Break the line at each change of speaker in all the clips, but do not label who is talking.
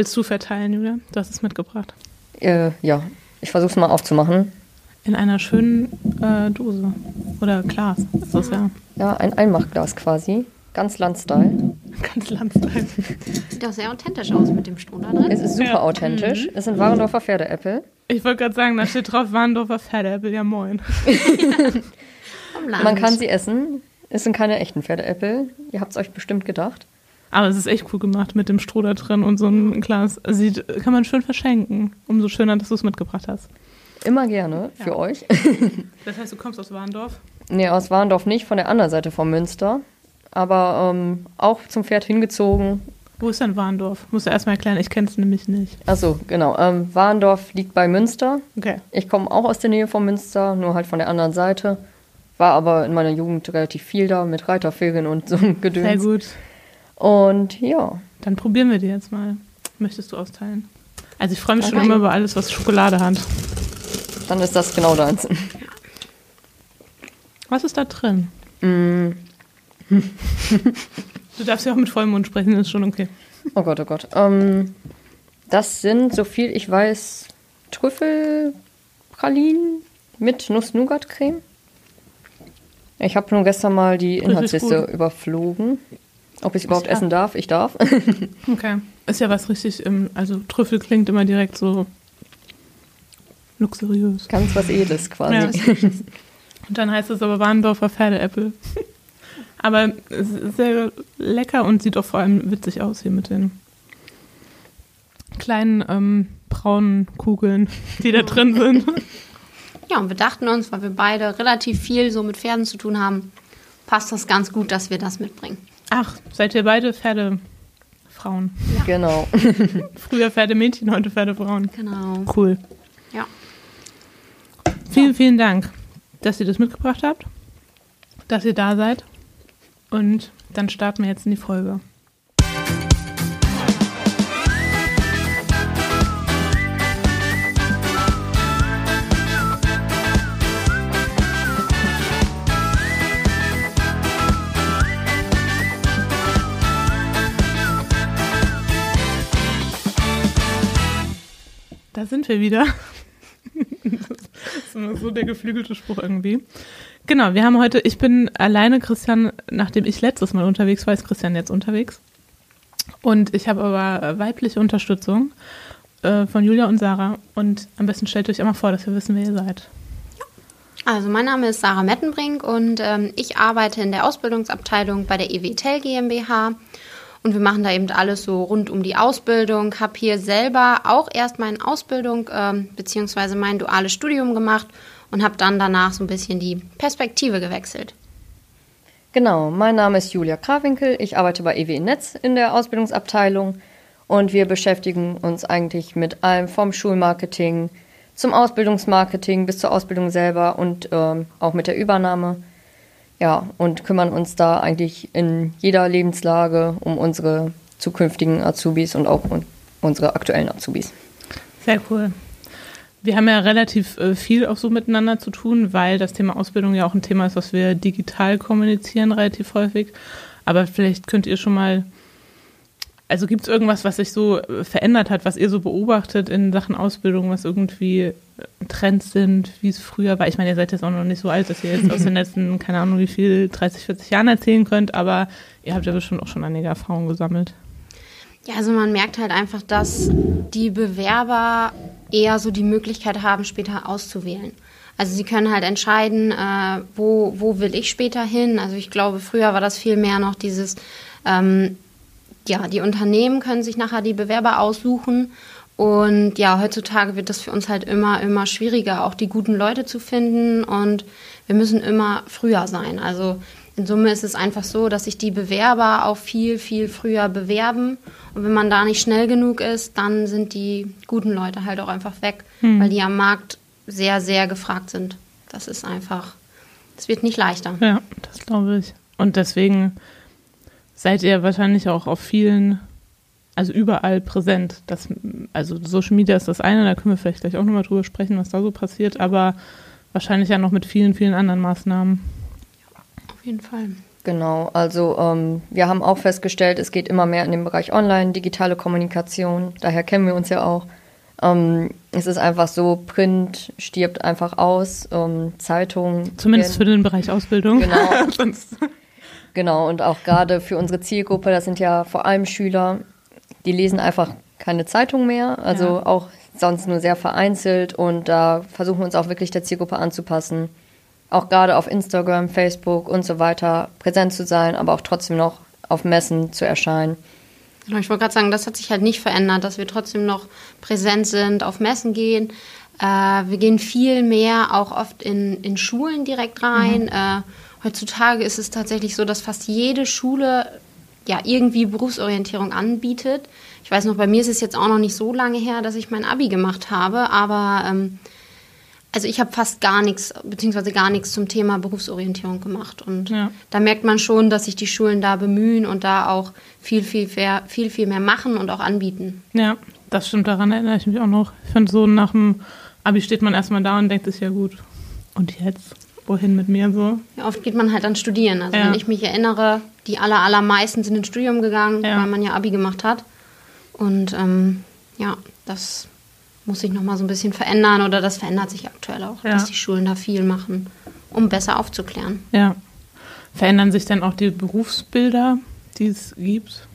Willst du verteilen, Julia? Du hast es mitgebracht.
Äh, ja, ich versuche es mal aufzumachen.
In einer schönen äh, Dose. Oder Glas ist das ja.
Ja, ein Einmachglas quasi. Ganz Landstyle.
Ganz Landstyle.
Sieht auch sehr authentisch aus mit dem Stroh da drin.
Es ist super
Ja.
authentisch. Es sind Warendorfer Pferdeäpfel.
Ich wollte gerade sagen, da steht drauf Warndorfer Pferdeäpfel. Ja, moin.
Land.
Man kann sie essen. Es sind keine echten Pferdeäpfel. Ihr habt es euch bestimmt gedacht.
Aber es ist echt cool gemacht mit dem Stroh da drin und so ein Glas. Sieht, kann man schön verschenken. Umso schöner, dass du es mitgebracht hast.
Immer gerne für
Ja.
euch.
Das heißt, du kommst aus Warndorf?
nee, aus Warendorf nicht, von der anderen Seite vom Münster. Aber ähm, auch zum Pferd hingezogen.
Wo ist denn Warndorf? Musst du erstmal erklären, ich kenne es nämlich nicht.
Achso, genau. Ähm, Warendorf liegt bei Münster.
Okay.
Ich komme auch aus der Nähe von Münster, nur halt von der anderen Seite. War aber in meiner Jugend relativ viel da mit Reiterferien und so ein Gedöns.
Sehr gut.
Und ja,
Dann probieren wir die jetzt mal. Möchtest du austeilen? Also ich freue mich schon
Okay.
immer über alles, was Schokolade hat.
dann ist das genau deins.
Was ist da drin?
Mm,
Du darfst ja auch mit vollem Mund sprechen, ist schon okay.
oh Gott, oh Gott. Ähm, das sind, so viel ich weiß, Trüffelpralinen mit Nuss-Nougat-Creme. Ich habe nur gestern mal die Inhaltsliste überflogen. Ob ich es überhaupt
Ja.
essen darf? Ich darf.
Okay. Ist ja was richtig, im, also Trüffel klingt immer direkt so luxuriös.
Ganz was Edles quasi.
Ja. Und dann heißt es aber Warndorfer Pferdeäpfel. Aber es ist sehr lecker und sieht auch vor allem witzig aus hier mit den kleinen ähm, braunen Kugeln, die da drin sind.
Ja, und wir dachten uns, weil wir beide relativ viel so mit Pferden zu tun haben, passt das ganz gut, dass wir das mitbringen.
Ach, seid ihr beide Pferdefrauen?
Genau.
Früher Pferdemädchen, heute Pferdefrauen.
Genau.
Cool.
Ja.
Vielen, vielen Dank, dass ihr das mitgebracht habt, dass ihr da seid. Und dann starten wir jetzt in die Folge. Sind wir wieder. Das ist immer so der geflügelte Spruch irgendwie. Genau, wir haben heute, ich bin alleine, Christian, nachdem ich letztes Mal unterwegs war, ist Christian jetzt unterwegs. Und ich habe aber weibliche Unterstützung äh, von Julia und Sarah. Und am besten stellt euch einmal vor, dass wir wissen, wer ihr seid.
Also mein Name ist Sarah Mettenbrink und ähm, ich arbeite in der Ausbildungsabteilung bei der EWTEL GmbH. Und wir machen da eben alles so rund um die Ausbildung. Habe hier selber auch erst meine Ausbildung ähm, bzw. mein duales Studium gemacht und habe dann danach so ein bisschen die Perspektive gewechselt.
Genau, mein Name ist Julia Krawinkel. Ich arbeite bei EW Netz in der Ausbildungsabteilung und wir beschäftigen uns eigentlich mit allem vom Schulmarketing zum Ausbildungsmarketing bis zur Ausbildung selber und ähm, auch mit der Übernahme. Ja, und kümmern uns da eigentlich in jeder Lebenslage um unsere zukünftigen Azubis und auch un unsere aktuellen Azubis.
Sehr cool. Wir haben ja relativ äh, viel auch so miteinander zu tun, weil das Thema Ausbildung ja auch ein Thema ist, was wir digital kommunizieren, relativ häufig. Aber vielleicht könnt ihr schon mal, also gibt es irgendwas, was sich so äh, verändert hat, was ihr so beobachtet in Sachen Ausbildung, was irgendwie äh, Trends sind, wie es früher war? Ich meine, ihr seid jetzt auch noch nicht so alt, dass ihr jetzt aus den letzten, keine Ahnung wie viel, 30, 40 Jahren erzählen könnt, aber ihr habt ja bestimmt auch schon einige Erfahrungen gesammelt.
Ja, also man merkt halt einfach, dass die Bewerber eher so die Möglichkeit haben, später auszuwählen. Also sie können halt entscheiden, äh, wo, wo will ich später hin. Also ich glaube, früher war das viel mehr noch dieses, ähm, ja, die Unternehmen können sich nachher die Bewerber aussuchen. Und ja, heutzutage wird das für uns halt immer, immer schwieriger, auch die guten Leute zu finden. Und wir müssen immer früher sein. Also in Summe ist es einfach so, dass sich die Bewerber auch viel, viel früher bewerben. Und wenn man da nicht schnell genug ist, dann sind die guten Leute halt auch einfach weg, weil die am Markt sehr, sehr gefragt sind. Das ist einfach, es wird nicht leichter.
Ja, das glaube ich. Und deswegen seid ihr wahrscheinlich auch auf vielen, also überall präsent. Das, also Social Media ist das eine, da können wir vielleicht gleich auch nochmal drüber sprechen, was da so passiert, aber wahrscheinlich ja noch mit vielen, vielen anderen Maßnahmen.
Auf jeden Fall.
Genau, also ähm, wir haben auch festgestellt, es geht immer mehr in den Bereich Online, digitale Kommunikation, daher kennen wir uns ja auch. Ähm, es ist einfach so, Print stirbt einfach aus, ähm, Zeitungen.
Zumindest werden, für den Bereich Ausbildung.
Genau. genau, und auch gerade für unsere Zielgruppe, das sind ja vor allem Schüler, die lesen einfach keine Zeitung mehr, also ja. auch sonst nur sehr vereinzelt und da versuchen wir uns auch wirklich der Zielgruppe anzupassen. Auch gerade auf Instagram, Facebook und so weiter präsent zu sein, aber auch trotzdem noch auf Messen zu erscheinen.
Genau, ich wollte gerade sagen, das hat sich halt nicht verändert, dass wir trotzdem noch präsent sind, auf Messen gehen. Äh, wir gehen viel mehr auch oft in, in Schulen direkt rein. Mhm. Äh, heutzutage ist es tatsächlich so, dass fast jede Schule ja irgendwie Berufsorientierung anbietet. Ich weiß noch, bei mir ist es jetzt auch noch nicht so lange her, dass ich mein Abi gemacht habe, aber ähm, also ich habe fast gar nichts, beziehungsweise gar nichts zum Thema Berufsorientierung gemacht. Und ja. da merkt man schon, dass sich die Schulen da bemühen und da auch viel, viel, viel, viel, viel mehr machen und auch anbieten.
Ja, das stimmt, daran erinnere ich mich auch noch. Ich finde so nach dem Abi steht man erstmal da und denkt sich, ja gut, und jetzt? Wohin mit mir so?
Ja, oft geht man halt dann studieren. Also ja. wenn ich mich erinnere, die aller, allermeisten sind ins Studium gegangen, ja. weil man ja Abi gemacht hat. Und ähm, ja, das muss sich nochmal so ein bisschen verändern oder das verändert sich aktuell auch, ja. dass die Schulen da viel machen, um besser aufzuklären.
Ja. Verändern sich denn auch die Berufsbilder, die es gibt?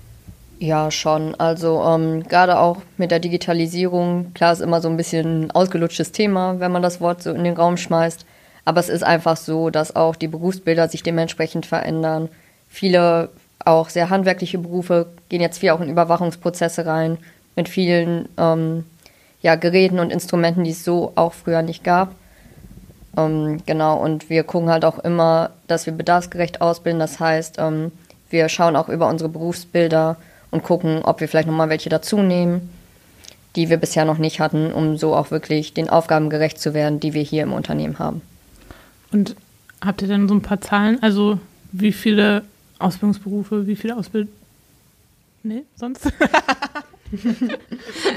Ja, schon. Also ähm, gerade auch mit der Digitalisierung, klar ist immer so ein bisschen ein ausgelutschtes Thema, wenn man das Wort so in den Raum schmeißt. Aber es ist einfach so, dass auch die Berufsbilder sich dementsprechend verändern. Viele auch sehr handwerkliche Berufe gehen jetzt viel auch in Überwachungsprozesse rein mit vielen ähm, ja, Geräten und Instrumenten, die es so auch früher nicht gab. Ähm, genau, und wir gucken halt auch immer, dass wir bedarfsgerecht ausbilden. Das heißt, ähm, wir schauen auch über unsere Berufsbilder und gucken, ob wir vielleicht nochmal welche dazu nehmen, die wir bisher noch nicht hatten, um so auch wirklich den Aufgaben gerecht zu werden, die wir hier im Unternehmen haben.
Und habt ihr denn so ein paar Zahlen? Also wie viele Ausbildungsberufe, wie viele Ausbildungen? Nee, sonst?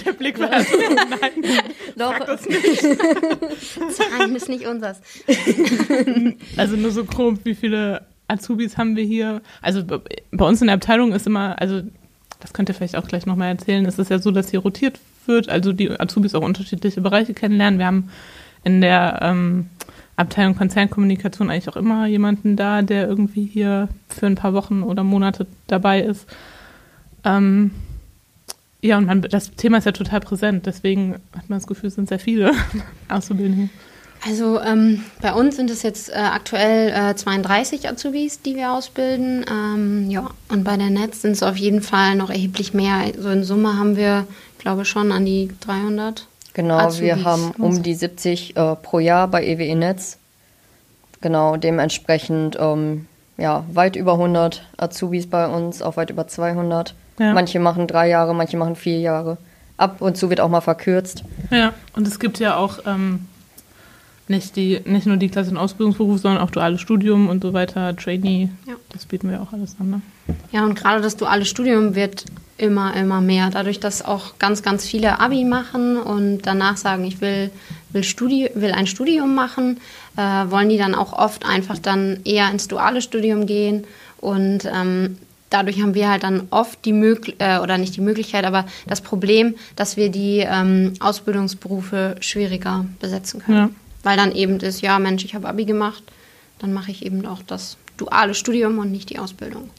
Der Blick war so, nein,
Doch. das nicht. Zahlen ist nicht unseres.
Also nur so grob, wie viele Azubis haben wir hier? Also bei uns in der Abteilung ist immer, also das könnt ihr vielleicht auch gleich nochmal erzählen, es ist ja so, dass hier rotiert wird, also die Azubis auch unterschiedliche Bereiche kennenlernen. Wir haben in der ähm, Abteilung Konzernkommunikation eigentlich auch immer jemanden da, der irgendwie hier für ein paar Wochen oder Monate dabei ist. Ähm, ja, und man, das Thema ist ja total präsent, deswegen hat man das Gefühl, es sind sehr viele Auszubildende.
Also ähm, bei uns sind es jetzt äh, aktuell äh, 32 Azubis, die wir ausbilden. Ähm, ja, und bei der Netz sind es auf jeden Fall noch erheblich mehr. So in Summe haben wir, glaube schon an die 300.
Genau, Azubis wir haben um die 70 äh, pro Jahr bei EWE Netz. Genau, dementsprechend ähm, ja, weit über 100 Azubis bei uns, auch weit über 200. Ja. Manche machen drei Jahre, manche machen vier Jahre. Ab und zu wird auch mal verkürzt.
Ja, und es gibt ja auch ähm, nicht, die, nicht nur die Klasse- und Ausbildungsberuf, sondern auch duales Studium und so weiter, Trainee. Ja. Das bieten wir auch alles an. Ne?
Ja, und gerade das duale Studium wird immer, immer mehr. Dadurch, dass auch ganz, ganz viele Abi machen und danach sagen, ich will, will, Studi will ein Studium machen, äh, wollen die dann auch oft einfach dann eher ins duale Studium gehen. Und ähm, dadurch haben wir halt dann oft die Möglichkeit, äh, oder nicht die Möglichkeit, aber das Problem, dass wir die ähm, Ausbildungsberufe schwieriger besetzen können. Ja. Weil dann eben ist, ja Mensch, ich habe Abi gemacht, dann mache ich eben auch das duale Studium und nicht die Ausbildung.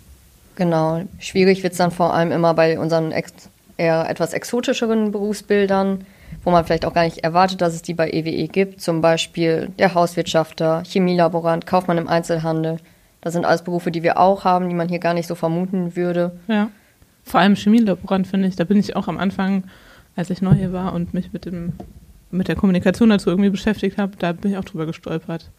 Genau, schwierig wird es dann vor allem immer bei unseren ex eher etwas exotischeren Berufsbildern, wo man vielleicht auch gar nicht erwartet, dass es die bei EWE e gibt. Zum Beispiel der Hauswirtschafter, Chemielaborant, Kaufmann im Einzelhandel. Das sind alles Berufe, die wir auch haben, die man hier gar nicht so vermuten würde.
Ja. Vor allem Chemielaborant finde ich, da bin ich auch am Anfang, als ich neu hier war und mich mit dem mit der Kommunikation dazu irgendwie beschäftigt habe, da bin ich auch drüber gestolpert.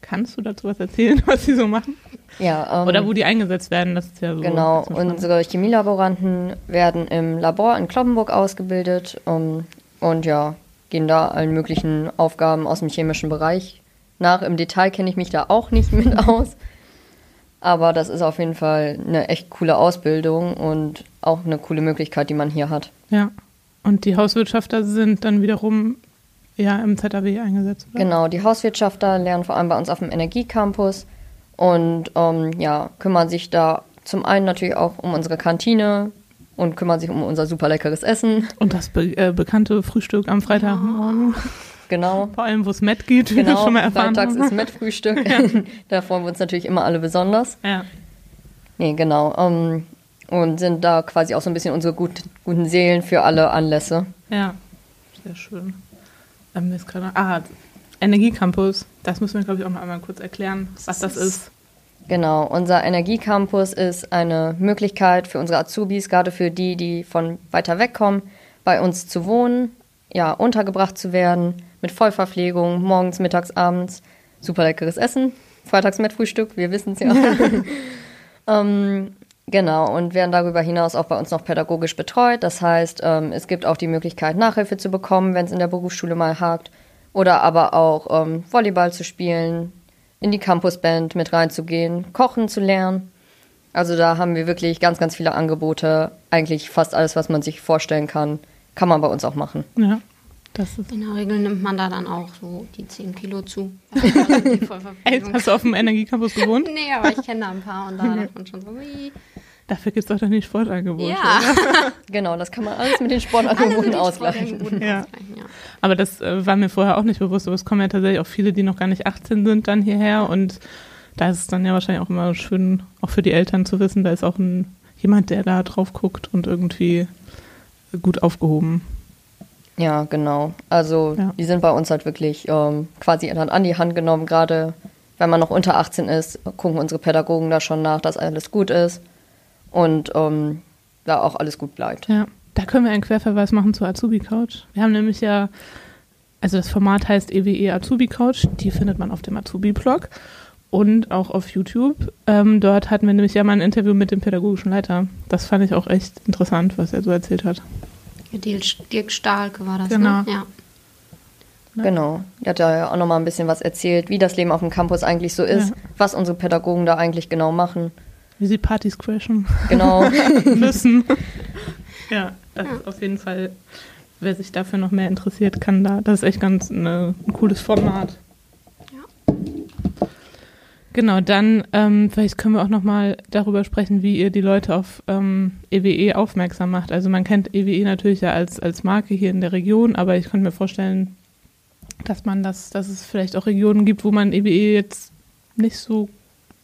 Kannst du dazu was erzählen, was sie so machen?
Ja.
Ähm, Oder wo die eingesetzt werden, das ist ja so.
Genau, unsere Chemielaboranten werden im Labor in Kloppenburg ausgebildet um, ähm, und ja, gehen da allen möglichen Aufgaben aus dem chemischen Bereich nach. Im Detail kenne ich mich da auch nicht mit aus. Aber das ist auf jeden Fall eine echt coole Ausbildung und auch eine coole Möglichkeit, die man hier hat.
Ja. Und die Hauswirtschafter sind dann wiederum ja im ZAW eingesetzt,
oder? Genau, die Hauswirtschafter lernen vor allem bei uns auf dem Energiecampus und ähm, ja, kümmern sich da zum einen natürlich auch um unsere Kantine und kümmern sich um unser super leckeres Essen.
Und das be äh, bekannte Frühstück am Freitagmorgen.
Genau.
Vor allem, wo es Met geht, wie wir
Genau,
schon mal erfahren
freitags
haben.
ist Mettfrühstück. da freuen wir uns natürlich immer alle besonders.
Ja.
Nee, genau. Ähm, und sind da quasi auch so ein bisschen unsere gut, guten Seelen für alle Anlässe.
Ja, sehr schön. Ähm, mir ist gerade, ah, Energiecampus, das müssen wir, glaube ich, auch noch einmal kurz erklären, was das ist.
Genau, unser Energiecampus ist eine Möglichkeit für unsere Azubis, gerade für die, die von weiter weg kommen, bei uns zu wohnen, ja, untergebracht zu werden, mit Vollverpflegung, morgens, mittags, abends, super leckeres Essen, freitags mit Frühstück, wir wissen es ja. ähm, genau, und werden darüber hinaus auch bei uns noch pädagogisch betreut. Das heißt, ähm, es gibt auch die Möglichkeit, Nachhilfe zu bekommen, wenn es in der Berufsschule mal hakt, oder aber auch ähm, Volleyball zu spielen, in die Campusband mit reinzugehen, kochen zu lernen. Also da haben wir wirklich ganz, ganz viele Angebote. Eigentlich fast alles, was man sich vorstellen kann, kann man bei uns auch machen.
Ja.
In der Regel nimmt man da dann auch so die 10 Kilo zu.
Hast du auf dem Energiecampus gewohnt?
nee, aber ich kenne da ein paar und da dachte man schon so, wie.
Dafür gibt es doch dann die Sportangebote.
Ja,
Genau, das kann man alles mit den Sportangeboten ausgleichen.
Sportangeboten
Ja.
ausgleichen, ja.
Aber das äh, war mir vorher auch nicht bewusst, aber es kommen ja tatsächlich auch viele, die noch gar nicht 18 sind, dann hierher und da ist es dann ja wahrscheinlich auch immer schön, auch für die Eltern zu wissen, da ist auch ein, jemand, der da drauf guckt und irgendwie gut aufgehoben.
Ja, genau. Also
Ja.
die sind bei uns halt wirklich ähm, quasi dann an die Hand genommen. Gerade wenn man noch unter 18 ist, gucken unsere Pädagogen da schon nach, dass alles gut ist und ähm, da auch alles gut bleibt.
Ja, da können wir einen Querverweis machen zur Azubi Couch. Wir haben nämlich ja, also das Format heißt EWE Azubi Couch, die findet man auf dem Azubi-Blog und auch auf YouTube. Ähm, dort hatten wir nämlich ja mal ein Interview mit dem pädagogischen Leiter. Das fand ich auch echt interessant, was er so erzählt hat.
Dirk Dirk Stahlke war das,
Genau.
ne? Ja.
Ja.
Genau. Er hat ja auch nochmal ein bisschen was erzählt, wie das Leben auf dem Campus eigentlich so ist,
Ja.
was unsere Pädagogen da eigentlich genau machen.
Wie sie Partys crashen
Genau.
müssen. ja, das ist auf jeden Fall, wer sich dafür noch mehr interessiert, kann da, das ist echt ganz eine, ein cooles Format. Genau, dann ähm, vielleicht können wir auch noch mal darüber sprechen, wie ihr die Leute auf ähm, EWE aufmerksam macht. Also man kennt EWE natürlich ja als, als Marke hier in der Region, aber ich könnte mir vorstellen, dass man das, dass es vielleicht auch Regionen gibt, wo man EWE jetzt nicht so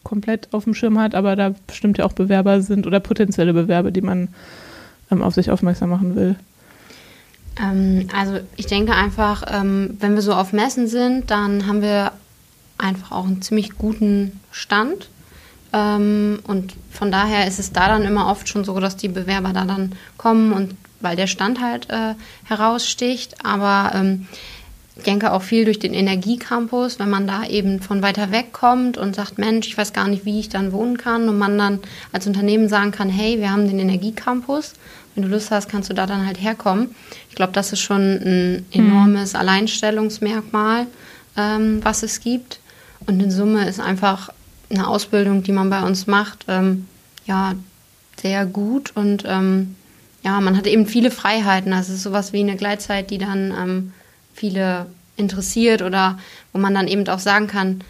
komplett auf dem Schirm hat, aber da bestimmt ja auch Bewerber sind oder potenzielle Bewerber, die man ähm, auf sich aufmerksam machen will.
Ähm, also ich denke einfach, ähm, wenn wir so auf Messen sind, dann haben wir einfach auch einen ziemlich guten Stand. Ähm, und von daher ist es da dann immer oft schon so, dass die Bewerber da dann kommen und weil der Stand halt äh, heraussticht. Aber ähm, ich denke auch viel durch den Energiecampus, wenn man da eben von weiter weg kommt und sagt, Mensch, ich weiß gar nicht, wie ich dann wohnen kann und man dann als Unternehmen sagen kann, hey, wir haben den Energiecampus, wenn du Lust hast, kannst du da dann halt herkommen. Ich glaube, das ist schon ein enormes Alleinstellungsmerkmal, ähm, was es gibt. Und in Summe ist einfach eine Ausbildung, die man bei uns macht, ähm, ja, sehr gut und ähm, ja, man hat eben viele Freiheiten. Also es ist sowas wie eine Gleitzeit, die dann ähm, viele interessiert oder wo man dann eben auch sagen kann,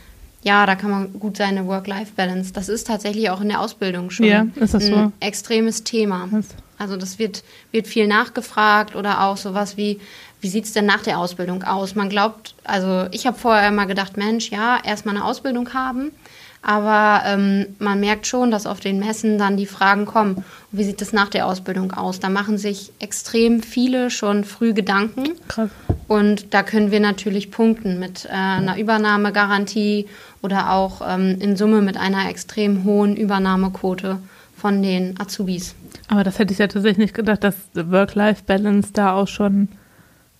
ja, da kann man gut seine Work-Life-Balance. Das ist tatsächlich auch in der Ausbildung schon
Ja, ist das
ein
so?
extremes Thema. Also das wird, wird viel nachgefragt oder auch sowas wie, wie sieht es denn nach der Ausbildung aus? Man glaubt, also ich habe vorher immer gedacht, Mensch, ja, erstmal eine Ausbildung haben, aber ähm, man merkt schon, dass auf den Messen dann die Fragen kommen, wie sieht es nach der Ausbildung aus? Da machen sich extrem viele schon früh Gedanken.
Krass.
Und da können wir natürlich punkten mit äh, einer Übernahmegarantie oder auch ähm, in Summe mit einer extrem hohen Übernahmequote von den Azubis.
Aber das hätte ich ja tatsächlich nicht gedacht, dass Work-Life-Balance da auch schon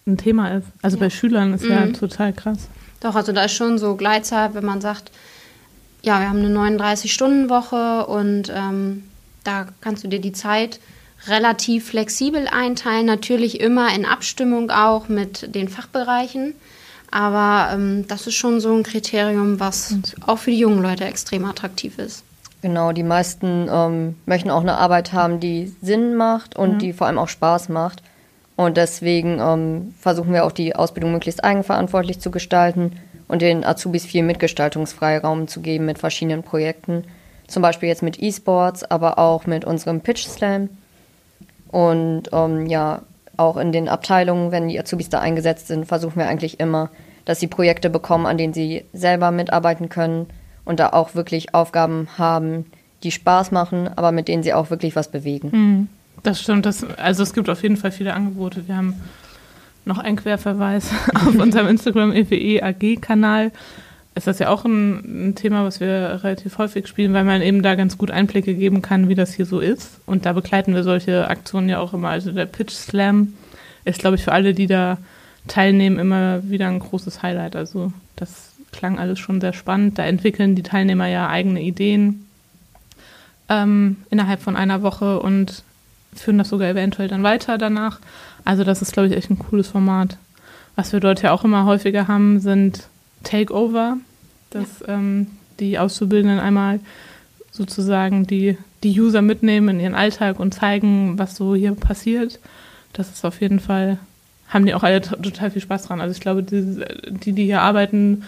ein Thema ist. Also bei Schülern ist ja
Mhm.
total krass.
Doch, also da ist schon so Gleitzeit, wenn man sagt, ja, wir haben eine 39-Stunden-Woche und ähm, da kannst du dir die Zeit relativ flexibel einteilen, natürlich immer in Abstimmung auch mit den Fachbereichen. Aber ähm, das ist schon so ein Kriterium, was auch für die jungen Leute extrem attraktiv ist.
Genau, die meisten ähm, möchten auch eine Arbeit haben, die Sinn macht und
Ja.
die vor allem auch Spaß macht. Und deswegen ähm, versuchen wir auch die Ausbildung möglichst eigenverantwortlich zu gestalten und den Azubis viel Mitgestaltungsfreiraum zu geben mit verschiedenen Projekten. Zum Beispiel jetzt mit E-Sports, aber auch mit unserem Pitch Slam. Und ähm, ja, auch in den Abteilungen, wenn die Azubis da eingesetzt sind, versuchen wir eigentlich immer, dass sie Projekte bekommen, an denen sie selber mitarbeiten können und da auch wirklich Aufgaben haben, die Spaß machen, aber mit denen sie auch wirklich was bewegen.
Mhm. Das stimmt. Das, also es gibt auf jeden Fall viele Angebote. Wir haben noch einen Querverweis auf unserem Instagram EWE AG-Kanal. Ist das ja auch ein, ein, Thema, was wir relativ häufig spielen, weil man eben da ganz gut Einblicke geben kann, wie das hier so ist. Und da begleiten wir solche Aktionen ja auch immer. Also der Pitch Slam ist, glaube ich, für alle, die da teilnehmen, immer wieder ein großes Highlight. Also das klang alles schon sehr spannend. Da entwickeln die Teilnehmer ja eigene Ideen ähm, innerhalb von einer Woche und führen das sogar eventuell dann weiter danach. Also das ist, glaube ich, echt ein cooles Format. Was wir dort ja auch immer häufiger haben, sind Takeover, dass ja. ähm, die Auszubildenden einmal sozusagen die, die User mitnehmen in ihren Alltag und zeigen, was so hier passiert. Das ist auf jeden Fall, haben die auch alle total viel Spaß dran. Also ich glaube, die, die, die hier arbeiten,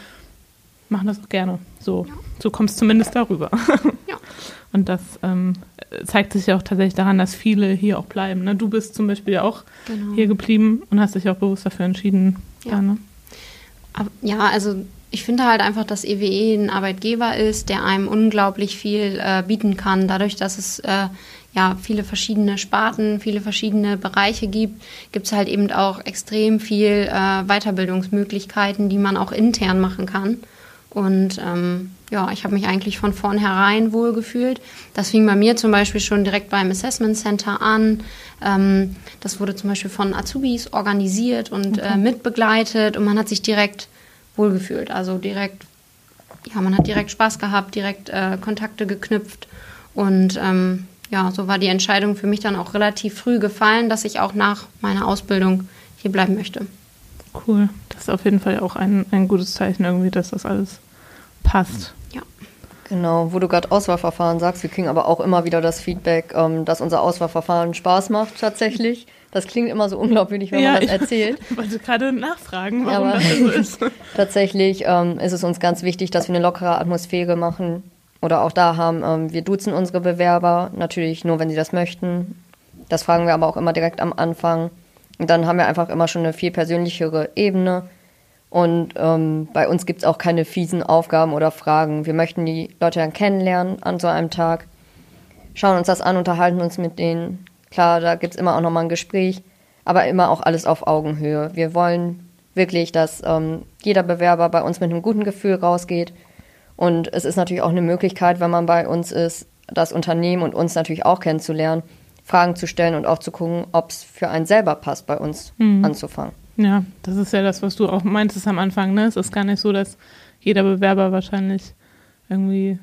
machen das auch gerne. So, so kommt es zumindest darüber. Und das ähm, zeigt sich ja auch tatsächlich daran, dass viele hier auch bleiben. Ne? Du bist zum Beispiel ja auch genau. hier geblieben und hast dich auch bewusst dafür entschieden.
Ja, da, ne? ja also ich finde halt einfach, dass EWE e ein Arbeitgeber ist, der einem unglaublich viel äh, bieten kann, dadurch, dass es äh, ja viele verschiedene Sparten, viele verschiedene Bereiche gibt, gibt es halt eben auch extrem viel äh, Weiterbildungsmöglichkeiten, die man auch intern machen kann. Und ähm, ja, ich habe mich eigentlich von vornherein wohlgefühlt. Das fing bei mir zum Beispiel schon direkt beim Assessment Center an. Ähm, das wurde zum Beispiel von Azubis organisiert und äh, okay. äh, mitbegleitet und man hat sich direkt wohlgefühlt. Also direkt, ja, man hat direkt Spaß gehabt, direkt äh, Kontakte geknüpft und ähm, ja, so war die Entscheidung für mich dann auch relativ früh gefallen, dass ich auch nach meiner Ausbildung hier bleiben möchte.
Cool. Das ist auf jeden Fall auch ein, ein gutes Zeichen irgendwie, dass das alles passt.
Ja. Genau, wo du gerade Auswahlverfahren sagst, wir kriegen aber auch immer wieder das Feedback, ähm, dass unser Auswahlverfahren Spaß macht tatsächlich. Das klingt immer so unglaubwürdig, wenn ja, man das erzählt.
Ich wollte gerade nachfragen, warum ja, das so ist.
tatsächlich ähm, ist es uns ganz wichtig, dass wir eine lockere Atmosphäre machen oder auch da haben. Ähm, wir duzen unsere Bewerber, natürlich nur, wenn sie das möchten. Das fragen wir aber auch immer direkt am Anfang. Und dann haben wir einfach immer schon eine viel persönlichere Ebene. Und ähm, bei uns gibt es auch keine fiesen Aufgaben oder Fragen. Wir möchten die Leute dann kennenlernen an so einem Tag, schauen uns das an, unterhalten uns mit denen. Klar, da gibt es immer auch nochmal ein Gespräch, aber immer auch alles auf Augenhöhe. Wir wollen wirklich, dass ähm, jeder Bewerber bei uns mit einem guten Gefühl rausgeht. Und es ist natürlich auch eine Möglichkeit, wenn man bei uns ist, das Unternehmen und uns natürlich auch kennenzulernen Fragen zu stellen und auch zu gucken, ob es für einen selber passt, bei uns mhm. anzufangen.
Ja, das ist ja das, was du auch meintest am Anfang. Ne? Es ist gar nicht so, dass jeder Bewerber wahrscheinlich irgendwie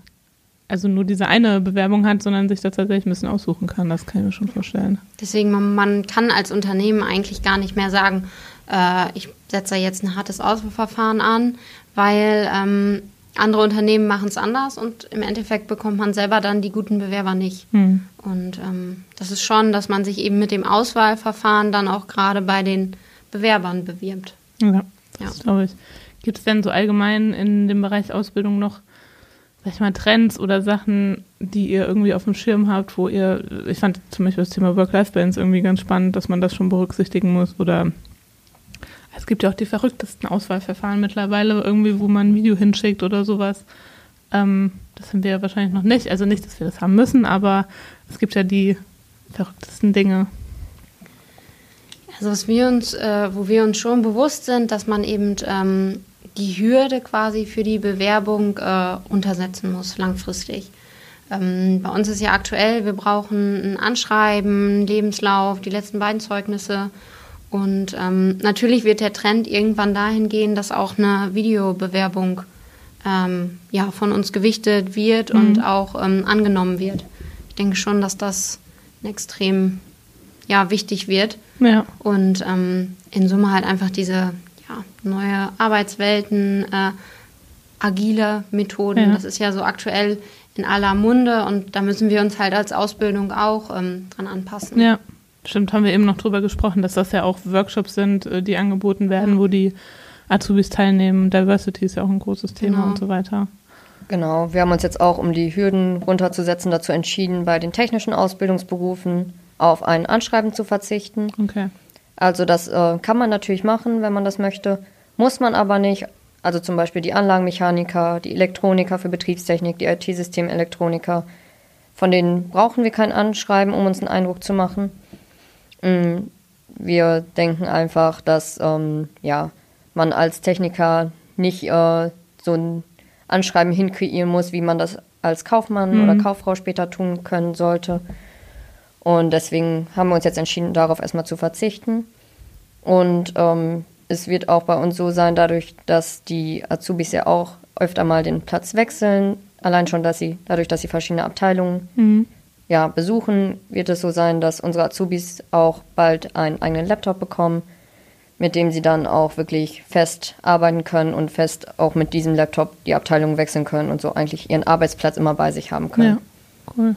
also nur diese eine Bewerbung hat, sondern sich da tatsächlich ein bisschen aussuchen kann. Das kann ich mir schon vorstellen.
Deswegen, man, man kann als Unternehmen eigentlich gar nicht mehr sagen, äh, ich setze jetzt ein hartes Auswahlverfahren an, weil ähm, andere Unternehmen machen es anders und im Endeffekt bekommt man selber dann die guten Bewerber nicht. Hm. Und ähm, das ist schon, dass man sich eben mit dem Auswahlverfahren dann auch gerade bei den Bewerbern bewirbt.
Ja, das ja. glaube ich. Gibt es denn so allgemein in dem Bereich Ausbildung noch, sag ich mal, Trends oder Sachen, die ihr irgendwie auf dem Schirm habt, wo ihr, ich fand zum Beispiel das Thema Work-Life-Balance irgendwie ganz spannend, dass man das schon berücksichtigen muss oder es gibt ja auch die verrücktesten Auswahlverfahren mittlerweile, irgendwie, wo man ein Video hinschickt oder sowas. Ähm, das haben wir ja wahrscheinlich noch nicht. Also nicht, dass wir das haben müssen, aber es gibt ja die verrücktesten Dinge.
Also was wir uns, äh, wo wir uns schon bewusst sind, dass man eben ähm, die Hürde quasi für die Bewerbung äh, untersetzen muss, langfristig. Ähm, bei uns ist ja aktuell, wir brauchen ein Anschreiben, einen Lebenslauf, die letzten beiden Zeugnisse und ähm, natürlich wird der Trend irgendwann dahin gehen, dass auch eine Videobewerbung ähm, ja, von uns gewichtet wird mhm. und auch ähm, angenommen wird. Ich denke schon, dass das extrem ja, wichtig wird. Ja. Und ähm, in Summe halt einfach diese ja, neue Arbeitswelten, äh, agile Methoden, ja. das ist ja so aktuell in aller Munde und da müssen wir uns halt als Ausbildung auch ähm, dran anpassen.
Ja. Stimmt, haben wir eben noch drüber gesprochen, dass das ja auch Workshops sind, äh, die angeboten werden, wo die Azubis teilnehmen. Diversity ist ja auch ein großes Thema
Genau.
und so weiter.
Genau, wir haben uns jetzt auch, um die Hürden runterzusetzen, dazu entschieden, bei den technischen Ausbildungsberufen auf ein Anschreiben zu verzichten.
Okay.
Also das äh, kann man natürlich machen, wenn man das möchte, muss man aber nicht. Also zum Beispiel die Anlagenmechaniker, die Elektroniker für Betriebstechnik, die IT-Systemelektroniker, von denen brauchen wir kein Anschreiben, um uns einen Eindruck zu machen. Mm, Wir denken einfach, dass ähm, ja, man als Techniker nicht äh, so ein Anschreiben hinkreieren muss, wie man das als Kaufmann
Mhm.
oder Kauffrau später tun können sollte. Und deswegen haben wir uns jetzt entschieden, darauf erstmal zu verzichten. Und ähm, es wird auch bei uns so sein, dadurch, dass die Azubis ja auch öfter mal den Platz wechseln, allein schon, dass sie, dadurch, dass sie verschiedene Abteilungen
Mhm.
Ja, besuchen, wird es so sein, dass unsere Azubis auch bald einen eigenen Laptop bekommen, mit dem sie dann auch wirklich fest arbeiten können und fest auch mit diesem Laptop die Abteilung wechseln können und so eigentlich ihren Arbeitsplatz immer bei sich haben können.
Ja, cool.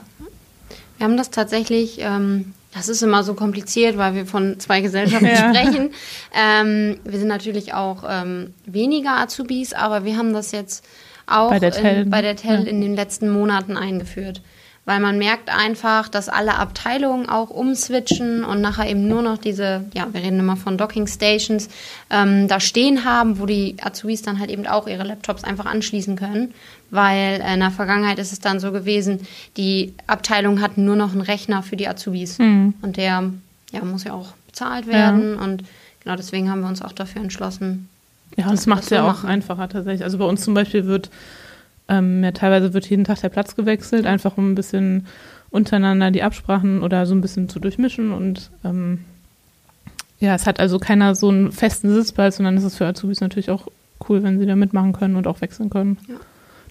Wir haben das tatsächlich, ähm, das ist immer so kompliziert, weil wir von zwei Gesellschaften
Ja.
sprechen. Ähm, wir sind natürlich auch ähm, weniger Azubis, aber wir haben das jetzt auch
Bei der TEL,
in, bei der TEL
ja.
in den letzten Monaten eingeführt. Weil man merkt einfach, dass alle Abteilungen auch umswitchen und nachher eben nur noch diese, ja, wir reden immer von Docking Stations, ähm, da stehen haben, wo die Azubis dann halt eben auch ihre Laptops einfach anschließen können. Weil in der Vergangenheit ist es dann so gewesen, die Abteilung hatten nur noch einen Rechner für die Azubis.
Mhm.
Und der ja, muss ja auch bezahlt werden. Und genau deswegen haben wir uns auch dafür entschlossen.
Ja, und
Das
das macht es ja auch
machen.
einfacher tatsächlich. Also bei uns zum Beispiel wird ähm, ja teilweise wird jeden Tag der Platz gewechselt, einfach um ein bisschen untereinander die Absprachen oder so ein bisschen zu durchmischen und ähm, ja, es hat also keiner so einen festen Sitzplatz, sondern es ist für Azubis natürlich auch cool, wenn sie da mitmachen können und auch wechseln können.
Ja.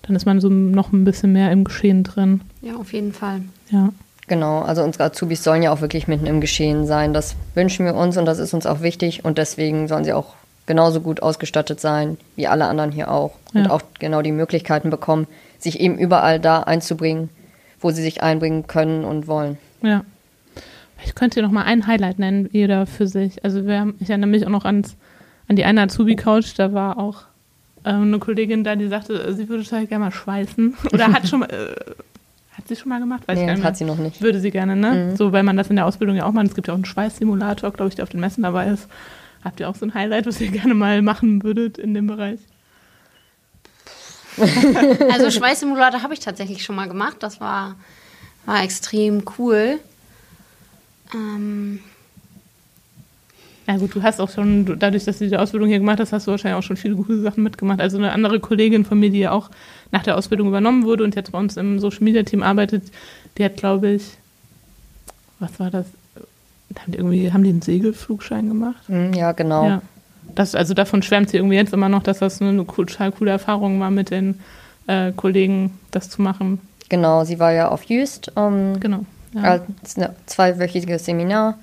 Dann ist man so noch ein bisschen mehr im Geschehen drin.
Ja, auf jeden Fall.
Ja.
Genau, also unsere Azubis sollen ja auch wirklich mitten im Geschehen sein. Das wünschen wir uns und das ist uns auch wichtig und deswegen sollen sie auch genauso gut ausgestattet sein wie alle anderen hier auch und
Ja.
auch genau die Möglichkeiten bekommen, sich eben überall da einzubringen, wo sie sich einbringen können und wollen.
Ja. Ich könnte hier noch mal ein Highlight nennen, jeder für sich. Also wir haben, ich erinnere mich auch noch ans, an die eine Azubi-Couch, da war auch ähm, eine Kollegin da, die sagte, sie würde total gerne mal schweißen. Oder hat schon mal, äh, hat sie schon mal gemacht? Weiß ich
Nee,
gar nicht mehr.
hat sie noch nicht.
Würde sie gerne, ne?
Mhm.
So, weil man das in der Ausbildung ja auch macht. Es gibt ja auch einen Schweißsimulator, glaube ich, der auf den Messen dabei ist. Habt ihr auch so ein Highlight, was ihr gerne mal machen würdet in dem Bereich?
Also Schweißsimulator habe ich tatsächlich schon mal gemacht. Das war, war extrem cool. Ähm,
Ja gut, du hast auch schon, du- dadurch, dass du die Ausbildung hier gemacht hast, hast du wahrscheinlich auch schon viele gute Sachen mitgemacht. Also eine andere Kollegin von mir, die ja auch nach der Ausbildung übernommen wurde und jetzt bei uns im Social Media Team arbeitet, die hat, glaube ich, was war das? Haben die irgendwie, haben die einen Segelflugschein gemacht?
Hm, Ja, genau.
Ja. Das, also davon schwärmt sie irgendwie jetzt immer noch, dass das eine cool- total coole Erfahrung war, mit den äh, Kollegen das zu machen.
Genau, sie war ja auf Jüst, ähm,
Genau. Ja.
als ein zweiwöchiges Seminar.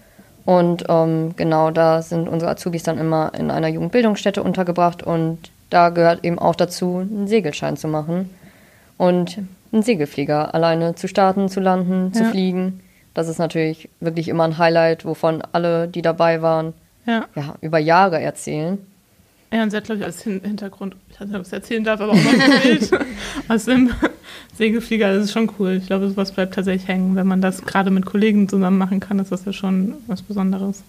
Und ähm, genau da sind unsere Azubis dann immer in einer Jugendbildungsstätte untergebracht und da gehört eben auch dazu, einen Segelschein zu machen und einen Segelflieger alleine zu starten, zu landen, zu
Ja.
fliegen. Das ist natürlich wirklich immer ein Highlight, wovon alle, die dabei waren,
ja.
ja, über Jahre erzählen.
Ja, und sie hat, glaube ich, als Hin Hintergrund, ich weiß nicht, ob ich es erzählen darf, aber auch noch ein Bild aus dem Segelflieger. Das ist schon cool. Ich glaube, sowas bleibt tatsächlich hängen. Wenn man das gerade mit Kollegen zusammen machen kann, ist das ja schon was Besonderes.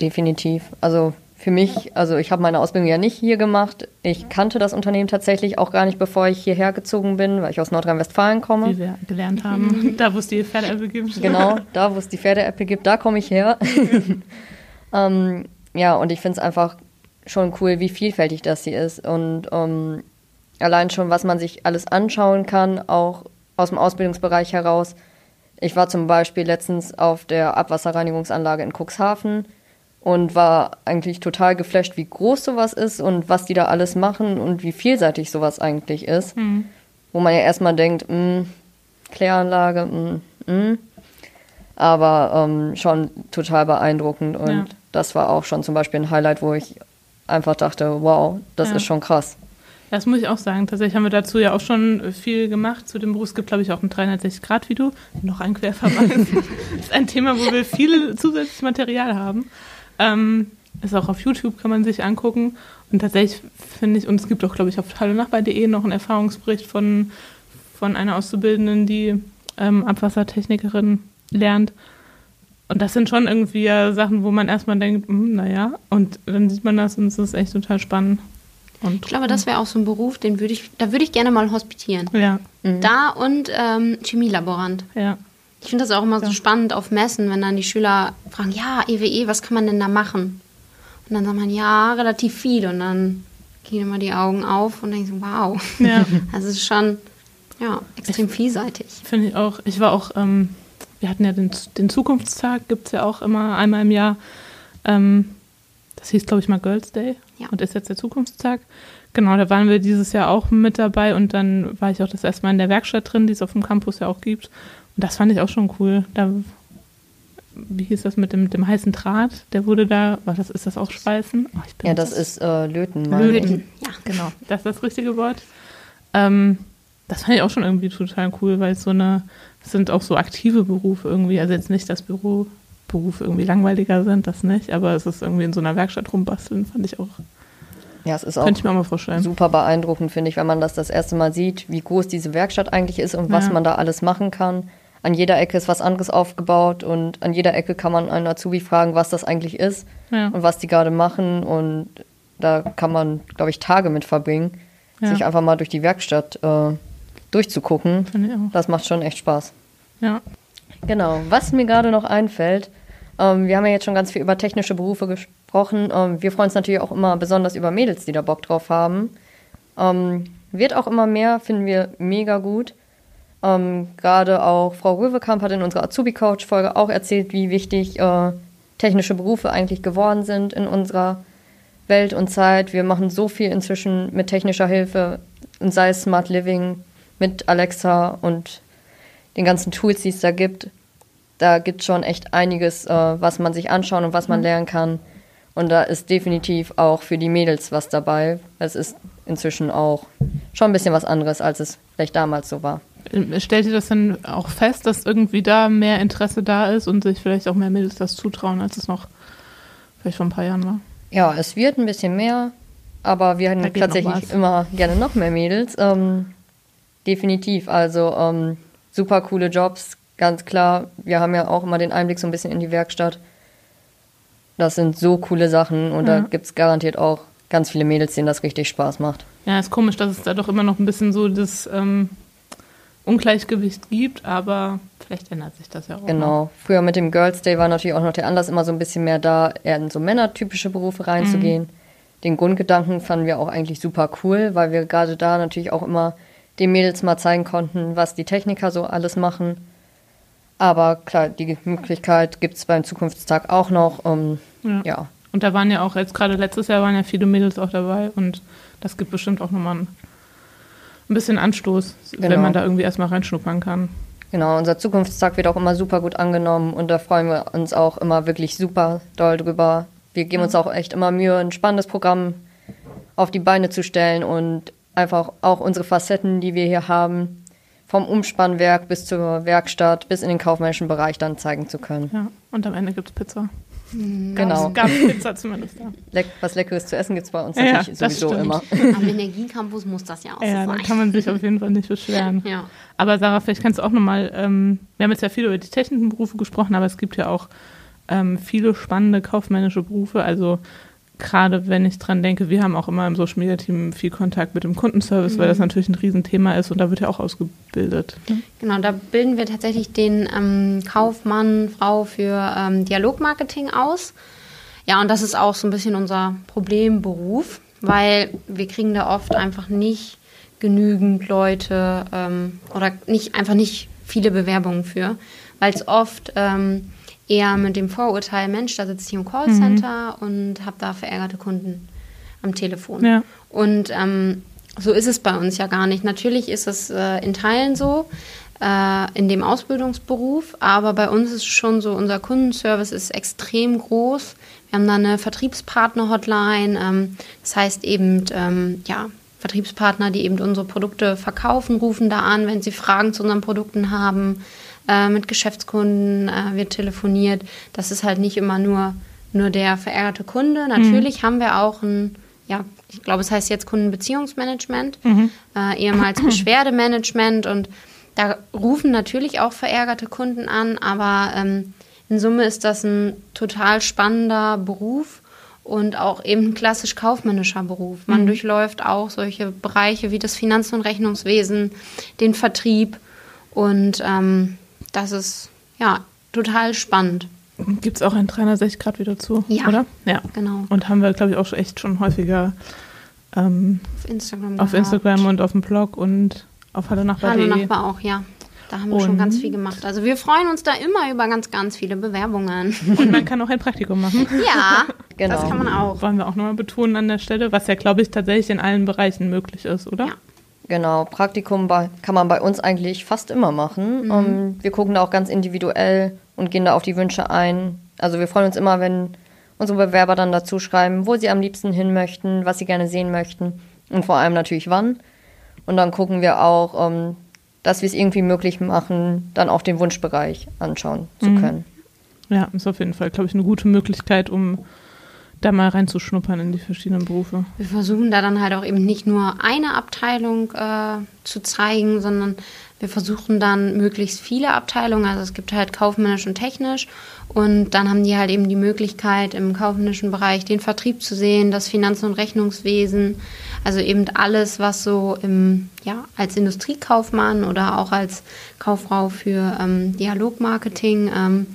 Definitiv. Also für mich, also ich habe meine Ausbildung ja nicht hier gemacht. Ich kannte das Unternehmen tatsächlich auch gar nicht, bevor ich hierher gezogen bin, weil ich aus Nordrhein-Westfalen komme.
Wie wir gelernt haben, da wo es die Pferdeäpfel gibt.
Genau, da wo es die Pferdeäpfel gibt, da komme ich her. ähm, ja, und ich finde es einfach schon cool, wie vielfältig das hier ist. Und ähm, allein schon, was man sich alles anschauen kann, auch aus dem Ausbildungsbereich heraus. Ich war zum Beispiel letztens auf der Abwasserreinigungsanlage in Cuxhaven und war eigentlich total geflasht, wie groß sowas ist und was die da alles machen und wie vielseitig sowas eigentlich ist.
Hm.
Wo man ja erstmal denkt, mh, Kläranlage, mh, mh. aber ähm, schon total beeindruckend und
Ja.
das war auch schon zum Beispiel ein Highlight, wo ich einfach dachte, wow, das
Ja.
ist schon krass.
Das muss ich auch sagen. Tatsächlich haben wir dazu ja auch schon viel gemacht. Zu dem Beruf Es gibt, glaube ich, auch ein 360-Grad-Video. Noch ein Querverweis. das ist ein Thema, wo wir viel zusätzliches Material haben. Ähm, ist auch auf YouTube, kann man sich angucken. Und tatsächlich finde ich, und es gibt auch, glaube ich, auf hallonachbar.de noch einen Erfahrungsbericht von, von einer Auszubildenden, die ähm, Abwassertechnikerin lernt. Und das sind schon irgendwie ja Sachen, wo man erstmal denkt, hm, naja, und dann sieht man das und es ist echt total spannend.
Und, ich glaube, das wäre auch so ein Beruf, den würde ich, da würde ich gerne mal hospitieren. Ja. Mhm. Da und ähm, Chemielaborant. Ja. Ich finde das auch immer ja. so spannend auf Messen, wenn dann die Schüler fragen, ja, EWE, was kann man denn da machen? Und dann sagt man, ja, relativ viel. Und dann gehen immer die Augen auf und denken so, wow. Ja. Also es ist schon ja, extrem vielseitig.
Finde ich auch. Ich war auch, ähm, wir hatten ja den, den Zukunftstag, gibt es ja auch immer einmal im Jahr. Ähm, das hieß, glaube ich, mal Girls Day ja. und ist jetzt der Zukunftstag. Genau, da waren wir dieses Jahr auch mit dabei und dann war ich auch das erste Mal in der Werkstatt drin, die es auf dem Campus ja auch gibt. Das fand ich auch schon cool. Da, wie hieß das mit dem, dem heißen Draht? Der wurde da, was das, ist das auch Schweißen?
Oh, ja, das, das ist äh, Löten.
Löten, ja, genau. Das ist das richtige Wort. Ähm, das fand ich auch schon irgendwie total cool, weil es so eine, es sind auch so aktive Berufe irgendwie. Also jetzt nicht, dass Büroberufe irgendwie langweiliger sind, das nicht, aber es ist irgendwie in so einer Werkstatt rumbasteln, fand ich auch.
Ja, es ist auch ich mir mal vorstellen. super beeindruckend, finde ich, wenn man das das erste Mal sieht, wie groß diese Werkstatt eigentlich ist und was ja. man da alles machen kann. An jeder Ecke ist was anderes aufgebaut und an jeder Ecke kann man einen Azubi fragen, was das eigentlich ist ja. und was die gerade machen. Und da kann man, glaube ich, Tage mit verbringen, ja. sich einfach mal durch die Werkstatt äh, durchzugucken. Das macht schon echt Spaß. Ja. Genau. Was mir gerade noch einfällt, ähm, wir haben ja jetzt schon ganz viel über technische Berufe gesprochen. Ähm, wir freuen uns natürlich auch immer besonders über Mädels, die da Bock drauf haben. Ähm, wird auch immer mehr, finden wir mega gut. Ähm, gerade auch Frau Röwekamp hat in unserer Azubi-Coach-Folge auch erzählt, wie wichtig äh, technische Berufe eigentlich geworden sind in unserer Welt und Zeit. Wir machen so viel inzwischen mit technischer Hilfe, und sei es Smart Living, mit Alexa und den ganzen Tools, die es da gibt. Da gibt es schon echt einiges, äh, was man sich anschauen und was man mhm. lernen kann. Und da ist definitiv auch für die Mädels was dabei. Es ist inzwischen auch schon ein bisschen was anderes, als es vielleicht damals so war.
Stellt ihr das denn auch fest, dass irgendwie da mehr Interesse da ist und sich vielleicht auch mehr Mädels das zutrauen, als es noch vielleicht vor ein paar Jahren war?
Ja, es wird ein bisschen mehr, aber wir hätten tatsächlich immer gerne noch mehr Mädels. Ähm, definitiv. Also ähm, super coole Jobs, ganz klar. Wir haben ja auch immer den Einblick so ein bisschen in die Werkstatt. Das sind so coole Sachen und ja. da gibt es garantiert auch ganz viele Mädels, denen das richtig Spaß macht.
Ja, ist komisch, dass es da doch immer noch ein bisschen so das ähm, Ungleichgewicht gibt, aber vielleicht ändert sich das ja auch.
Genau. Noch. Früher mit dem Girls Day war natürlich auch noch der Anlass immer so ein bisschen mehr da, eher in so männertypische Berufe reinzugehen. Mhm. Den Grundgedanken fanden wir auch eigentlich super cool, weil wir gerade da natürlich auch immer den Mädels mal zeigen konnten, was die Techniker so alles machen. Aber klar, die Möglichkeit gibt es beim Zukunftstag auch noch. Um, ja. ja.
Und da waren ja auch, jetzt gerade letztes Jahr waren ja viele Mädels auch dabei und das gibt bestimmt auch nochmal ein, ein bisschen Anstoß, genau. wenn man da irgendwie erstmal reinschnuppern kann.
Genau, unser Zukunftstag wird auch immer super gut angenommen und da freuen wir uns auch immer wirklich super doll drüber. Wir geben uns auch echt immer Mühe, ein spannendes Programm auf die Beine zu stellen und einfach auch unsere Facetten, die wir hier haben, vom Umspannwerk bis zur Werkstatt, bis in den kaufmännischen Bereich dann zeigen zu können.
Ja, und am Ende gibt es Pizza.
Mhm. Genau.
Es gab Pizza zumindest, ja.
Leck, was Leckeres zu essen gibt es bei uns natürlich ja, sowieso
stimmt.
immer.
Am Energiecampus muss das ja auch
ja, so sein. Ja, da kann man sich auf jeden Fall nicht beschweren. ja. Aber Sarah, vielleicht kannst du auch nochmal, ähm, wir haben jetzt ja viel über die technischen Berufe gesprochen, aber es gibt ja auch ähm, viele spannende kaufmännische Berufe, also gerade wenn ich dran denke, wir haben auch immer im Social Media Team viel Kontakt mit dem Kundenservice, mhm. weil das mhm. natürlich ein Riesenthema ist und da wird ja auch ausgebildet.
Ne? Genau, da bilden wir tatsächlich den ähm, Kaufmann, Frau für ähm, Dialogmarketing aus. Ja, und das ist auch so ein bisschen unser Problemberuf, weil wir kriegen da oft einfach nicht genügend Leute ähm, oder nicht einfach nicht viele Bewerbungen für, weil es oft ähm, eher mit dem Vorurteil, Mensch, da sitze ich im Callcenter mhm. und habe da verärgerte Kunden am Telefon. Ja. Und ähm, so ist es bei uns ja gar nicht. Natürlich ist es äh, in Teilen so, äh, in dem Ausbildungsberuf, aber bei uns ist es schon so, unser Kundenservice ist extrem groß. Wir haben da eine Vertriebspartner-Hotline, ähm, das heißt eben, ähm, ja, Vertriebspartner, die eben unsere Produkte verkaufen, rufen da an, wenn sie Fragen zu unseren Produkten haben äh, mit Geschäftskunden äh, wird telefoniert. Das ist halt nicht immer nur nur der verärgerte Kunde. Natürlich haben wir auch ein, ja, ich glaube, es heißt jetzt Kundenbeziehungsmanagement, äh, ehemals Beschwerdemanagement und da rufen natürlich auch verärgerte Kunden an, aber ähm, in Summe ist das ein total spannender Beruf und auch eben ein klassisch kaufmännischer Beruf. Man durchläuft auch solche Bereiche wie das Finanz- und Rechnungswesen, den Vertrieb und ähm, das ist ja total spannend.
Gibt es auch ein 360 Grad wieder zu,
Ja.
oder? Ja.
Genau.
Und haben wir, glaube ich, auch schon echt schon häufiger ähm,
Auf Instagram.
auf. Instagram und auf dem Blog und auf hallo
Hallo
Nachbar.de.
Nachbar auch, ja. Da haben wir schon
Und-
ganz viel gemacht. Also wir freuen uns da immer über ganz, ganz viele Bewerbungen.
Und man kann auch ein Praktikum machen.
ja,
Genau.
das kann man auch.
Wollen wir auch nochmal betonen an der Stelle, was ja, glaube ich, tatsächlich in allen Bereichen möglich ist, oder?
Ja.
Genau, Praktikum bei, kann man bei uns eigentlich fast immer machen. Ähm, wir gucken da auch ganz individuell und gehen da auf die Wünsche ein. Also wir freuen uns immer, wenn unsere Bewerber dann dazu schreiben, wo sie am liebsten hin möchten, was sie gerne sehen möchten und vor allem natürlich wann. Und dann gucken wir auch, ähm, dass wir es irgendwie möglich machen, dann auch den Wunschbereich anschauen zu können.
Ja, ist auf jeden Fall, glaube ich, eine gute Möglichkeit, um da mal reinzuschnuppern in die verschiedenen Berufe.
Wir versuchen da dann halt auch eben nicht nur eine Abteilung äh, zu zeigen, sondern wir versuchen dann möglichst viele Abteilungen. Also es gibt halt kaufmännisch und technisch. Und dann haben die halt eben die Möglichkeit, im kaufmännischen Bereich den Vertrieb zu sehen, das Finanz- und Rechnungswesen. Also eben alles, was so im, ja, als Industriekaufmann oder auch als Kauffrau für ähm, Dialogmarketing ähm,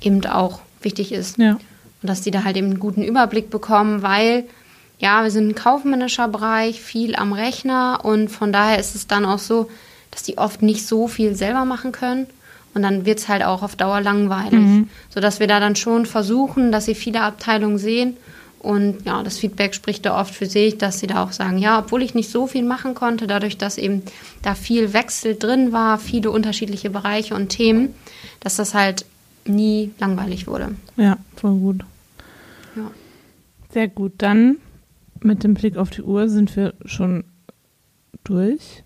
eben auch wichtig ist.
Ja.
Und dass die da halt eben einen guten Überblick bekommen, weil ja, wir sind ein kaufmännischer Bereich, viel am Rechner und von daher ist es dann auch so, dass die oft nicht so viel selber machen können und dann wird es halt auch auf Dauer langweilig. Sodass wir da dann schon versuchen, dass sie viele Abteilungen sehen und ja, das Feedback spricht da oft für sich, dass sie da auch sagen, ja, obwohl ich nicht so viel machen konnte, dadurch, dass eben da viel Wechsel drin war, viele unterschiedliche Bereiche und Themen, dass das halt nie langweilig wurde.
Ja, voll gut.
Ja.
Sehr gut. Dann mit dem Blick auf die Uhr sind wir schon durch.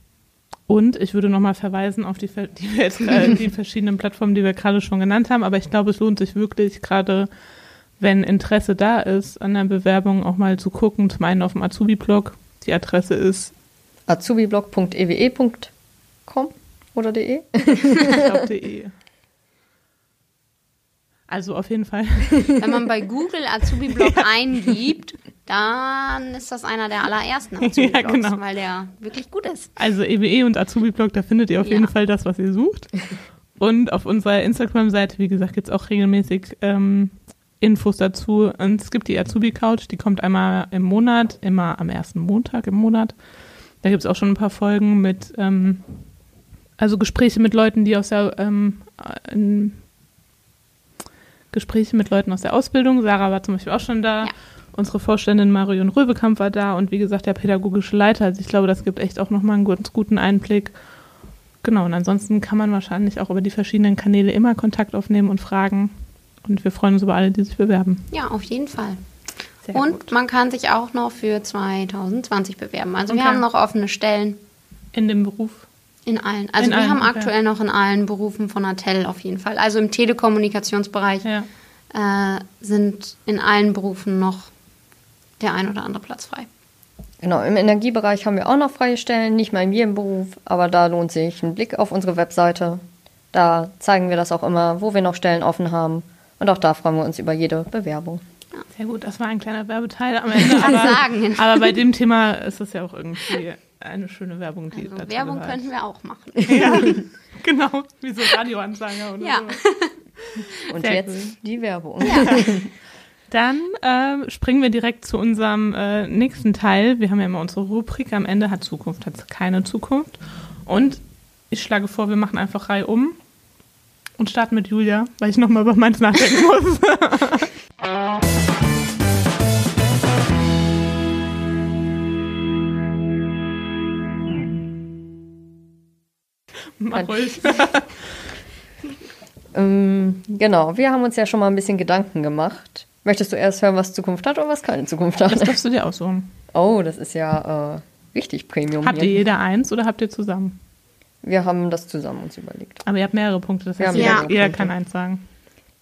Und ich würde nochmal verweisen auf die, die, jetzt, äh, die verschiedenen Plattformen, die wir gerade schon genannt haben. Aber ich glaube, es lohnt sich wirklich, gerade wenn Interesse da ist, an der Bewerbung auch mal zu gucken. Zum einen auf dem Azubi-Blog. Die Adresse ist,
azubiblog.ewe.com oder de.
ich glaube, de. Also auf jeden Fall.
Wenn man bei Google Azubi-Blog eingibt, dann ist das einer der allerersten Azubi-Blogs,
Ja, genau.
weil der wirklich gut ist.
Also EWE und Azubi-Blog, da findet ihr auf
Ja.
jeden Fall das, was ihr sucht. Und auf unserer Instagram-Seite, wie gesagt, gibt es auch regelmäßig ähm, Infos dazu. Und es gibt die Azubi-Couch, die kommt einmal im Monat, immer am ersten Montag im Monat. Da gibt es auch schon ein paar Folgen mit, ähm, also Gespräche mit Leuten, die aus der, ähm, äh, in, Gespräche mit Leuten aus der Ausbildung. Sarah war zum Beispiel auch schon da.
Ja.
Unsere Vorständin Marion Röbekamp war da und wie gesagt der pädagogische Leiter. Also ich glaube, das gibt echt auch nochmal einen ganz guten Einblick. Genau, und ansonsten kann man wahrscheinlich auch über die verschiedenen Kanäle immer Kontakt aufnehmen und fragen. Und wir freuen uns über alle, die sich bewerben.
Ja, auf jeden Fall.
Sehr
Und
gut.
man kann sich auch noch für 2020 bewerben. Also wir
Okay.
haben noch offene Stellen
In dem Beruf.
In allen. Also
In
wir
allen,
haben
okay.
aktuell noch in allen Berufen von Atel auf jeden Fall. Also im Telekommunikationsbereich
Ja.
äh, sind in allen Berufen noch der ein oder andere Platz frei.
Genau, im Energiebereich haben wir auch noch freie Stellen, nicht mal in jedem Beruf, aber da lohnt sich ein Blick auf unsere Webseite. Da zeigen wir das auch immer, wo wir noch Stellen offen haben. Und auch da freuen wir uns über jede Bewerbung.
Sehr gut, das war ein kleiner Werbeteil am Ende. aber,
sagen.
aber bei dem Thema ist es ja auch irgendwie eine schöne Werbung, die
Also
dazu
Werbung
gehört.
könnten wir auch machen.
Ja, genau, wie so Radioansager oder
Ja.
so.
Und
Sehr
jetzt
cool.
die Werbung.
Dann äh, springen wir direkt zu unserem äh, nächsten Teil. Wir haben ja immer unsere Rubrik am Ende, hat Zukunft, hat keine Zukunft. Und ich schlage vor, wir machen einfach Reihe um und starten mit Julia, weil ich nochmal über meins nachdenken muss. Mach ruhig.
Ähm, genau, wir haben uns ja schon mal ein bisschen Gedanken gemacht. Möchtest du erst hören, was Zukunft hat oder was keine Zukunft
Das
hat?
darfst du dir aussuchen.
Oh, das ist ja äh, richtig Premium
Habt ihr
hier.
jeder eins oder habt ihr zusammen?
Wir haben das zusammen uns überlegt.
Aber ihr habt mehrere Punkte, das heißt, jeder,
mehrere
jeder kann eins sagen.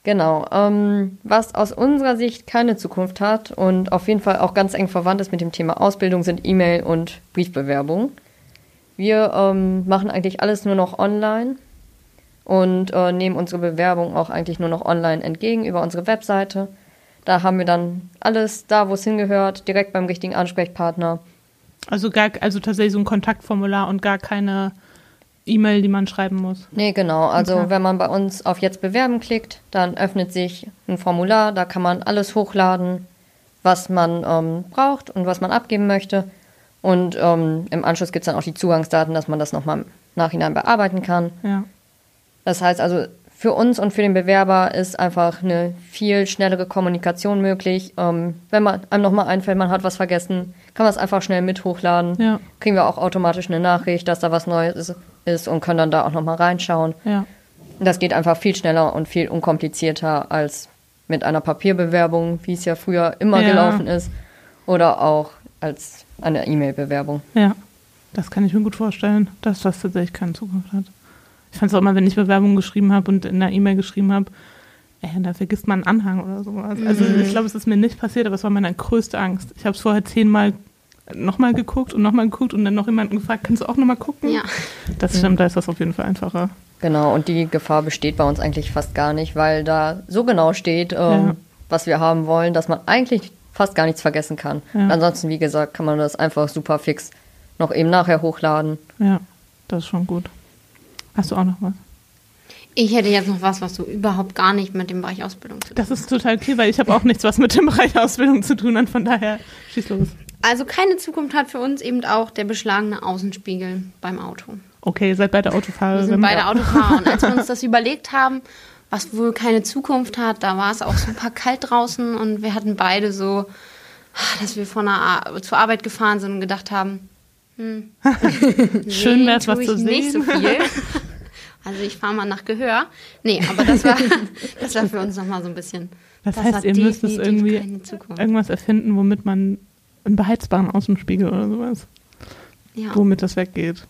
Genau. Ähm, was aus unserer Sicht keine Zukunft hat und auf jeden Fall auch ganz eng verwandt ist mit dem Thema Ausbildung, sind E-Mail und Briefbewerbung. Wir ähm, machen eigentlich alles nur noch online und äh, nehmen unsere Bewerbung auch eigentlich nur noch online entgegen über unsere Webseite. Da haben wir dann alles da, wo es hingehört, direkt beim richtigen Ansprechpartner.
Also gar, also tatsächlich so ein Kontaktformular und gar keine E-Mail, die man schreiben muss.
Nee, genau. Also
Okay.
wenn man bei uns auf Jetzt bewerben klickt, dann öffnet sich ein Formular, da kann man alles hochladen, was man ähm, braucht und was man abgeben möchte. Und ähm, im Anschluss gibt es dann auch die Zugangsdaten, dass man das nochmal im Nachhinein bearbeiten kann.
Ja.
Das heißt also, für uns und für den Bewerber ist einfach eine viel schnellere Kommunikation möglich. Ähm, wenn man einem nochmal einfällt, man hat was vergessen, kann man es einfach schnell mit hochladen.
Ja.
Kriegen wir auch automatisch eine Nachricht, dass da was Neues ist, ist und können dann da auch nochmal reinschauen.
Ja.
Das geht einfach viel schneller und viel unkomplizierter als mit einer Papierbewerbung, wie es ja früher immer
Ja.
gelaufen ist, oder auch als eine E-Mail-Bewerbung.
Ja. Das kann ich mir gut vorstellen, dass das tatsächlich keine Zukunft hat. Ich fand es auch immer, wenn ich Bewerbungen geschrieben habe und in einer E-Mail geschrieben habe, ey, da vergisst man einen Anhang oder sowas. Also
Mhm.
ich glaube, es ist mir nicht passiert, aber es war meine größte Angst. Ich habe es vorher zehnmal nochmal geguckt und nochmal geguckt und dann noch jemanden gefragt, kannst du auch nochmal gucken?
Ja.
Das stimmt, da ist das auf jeden Fall einfacher.
Genau, und die Gefahr besteht bei uns eigentlich fast gar nicht, weil da so genau steht, ähm,
Ja.
was wir haben wollen, dass man eigentlich fast gar nichts vergessen kann.
Ja.
Ansonsten, wie gesagt, kann man das einfach super fix noch eben nachher hochladen.
Ja, das ist schon gut. Hast du auch noch was?
Ich hätte jetzt noch was, was so überhaupt gar nicht mit dem Bereich Ausbildung zu tun
Das ist total okay, weil ich habe auch nichts, was mit dem Bereich Ausbildung zu tun hat. Von daher, schieß los.
Also keine Zukunft hat für uns eben auch der beschlagene Außenspiegel beim Auto.
Okay, ihr seid beide Autofahrerin.
Wir sind beide
ja.
Autofahrer. Und als wir uns das überlegt haben, was wohl keine Zukunft hat, da war es auch super kalt draußen und wir hatten beide so, dass wir von der Ar zur Arbeit gefahren sind und gedacht haben, hm,
Schön
sehen
wär's, was zu
ich nicht so
sehen.
viel. Also ich fahre mal nach Gehör. Nee, aber das war, das war für uns nochmal so ein bisschen.
Das,
das
heißt,
hat
ihr müsst es
definitiv
irgendwie irgendwas erfinden, womit man einen beheizbaren Außenspiegel oder sowas,
Ja.
womit das weggeht.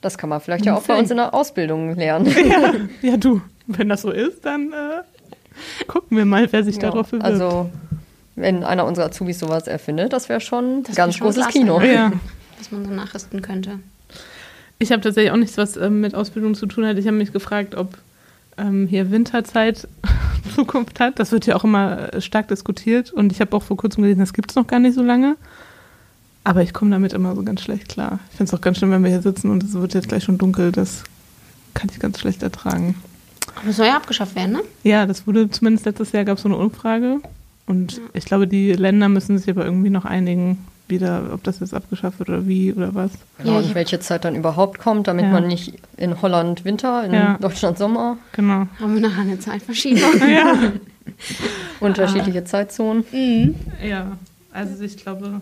Das kann man vielleicht ja auch bei uns in der Ausbildung lernen.
Ja, ja, du, wenn das so ist, dann äh, gucken wir mal, wer sich
Ja,
darauf bewirbt.
Also, wenn einer unserer Azubis sowas erfindet, das wäre schon ein
Das
ganz großes
klasse.
Kino.
ja.
Was man so nachrüsten könnte.
Ich habe tatsächlich auch nichts, was ähm, mit Ausbildung zu tun hat. Ich habe mich gefragt, ob ähm, hier Winterzeit Zukunft hat. Das wird ja auch immer äh, stark diskutiert. Und ich habe auch vor kurzem gelesen, das gibt es noch gar nicht so lange. Aber ich komme damit immer so ganz schlecht klar. Ich finde es auch ganz schlimm, wenn wir hier sitzen und es wird jetzt gleich schon dunkel. Das kann ich ganz schlecht ertragen.
Aber es soll ja abgeschafft werden, ne?
Ja, das wurde zumindest letztes Jahr gab es so eine Umfrage. Und ich glaube, die Länder müssen sich aber irgendwie noch einigen, wieder, ob das jetzt abgeschafft wird oder wie oder was.
Genau,
Ja,
und welche Zeit dann überhaupt kommt, damit
Ja.
man nicht in Holland Winter, in
Ja.
Deutschland Sommer,
Genau.
Haben wir nachher eine Zeitverschiebung.
Ja.
unterschiedliche Zeitzonen.
mhm.
Ja, also ich glaube,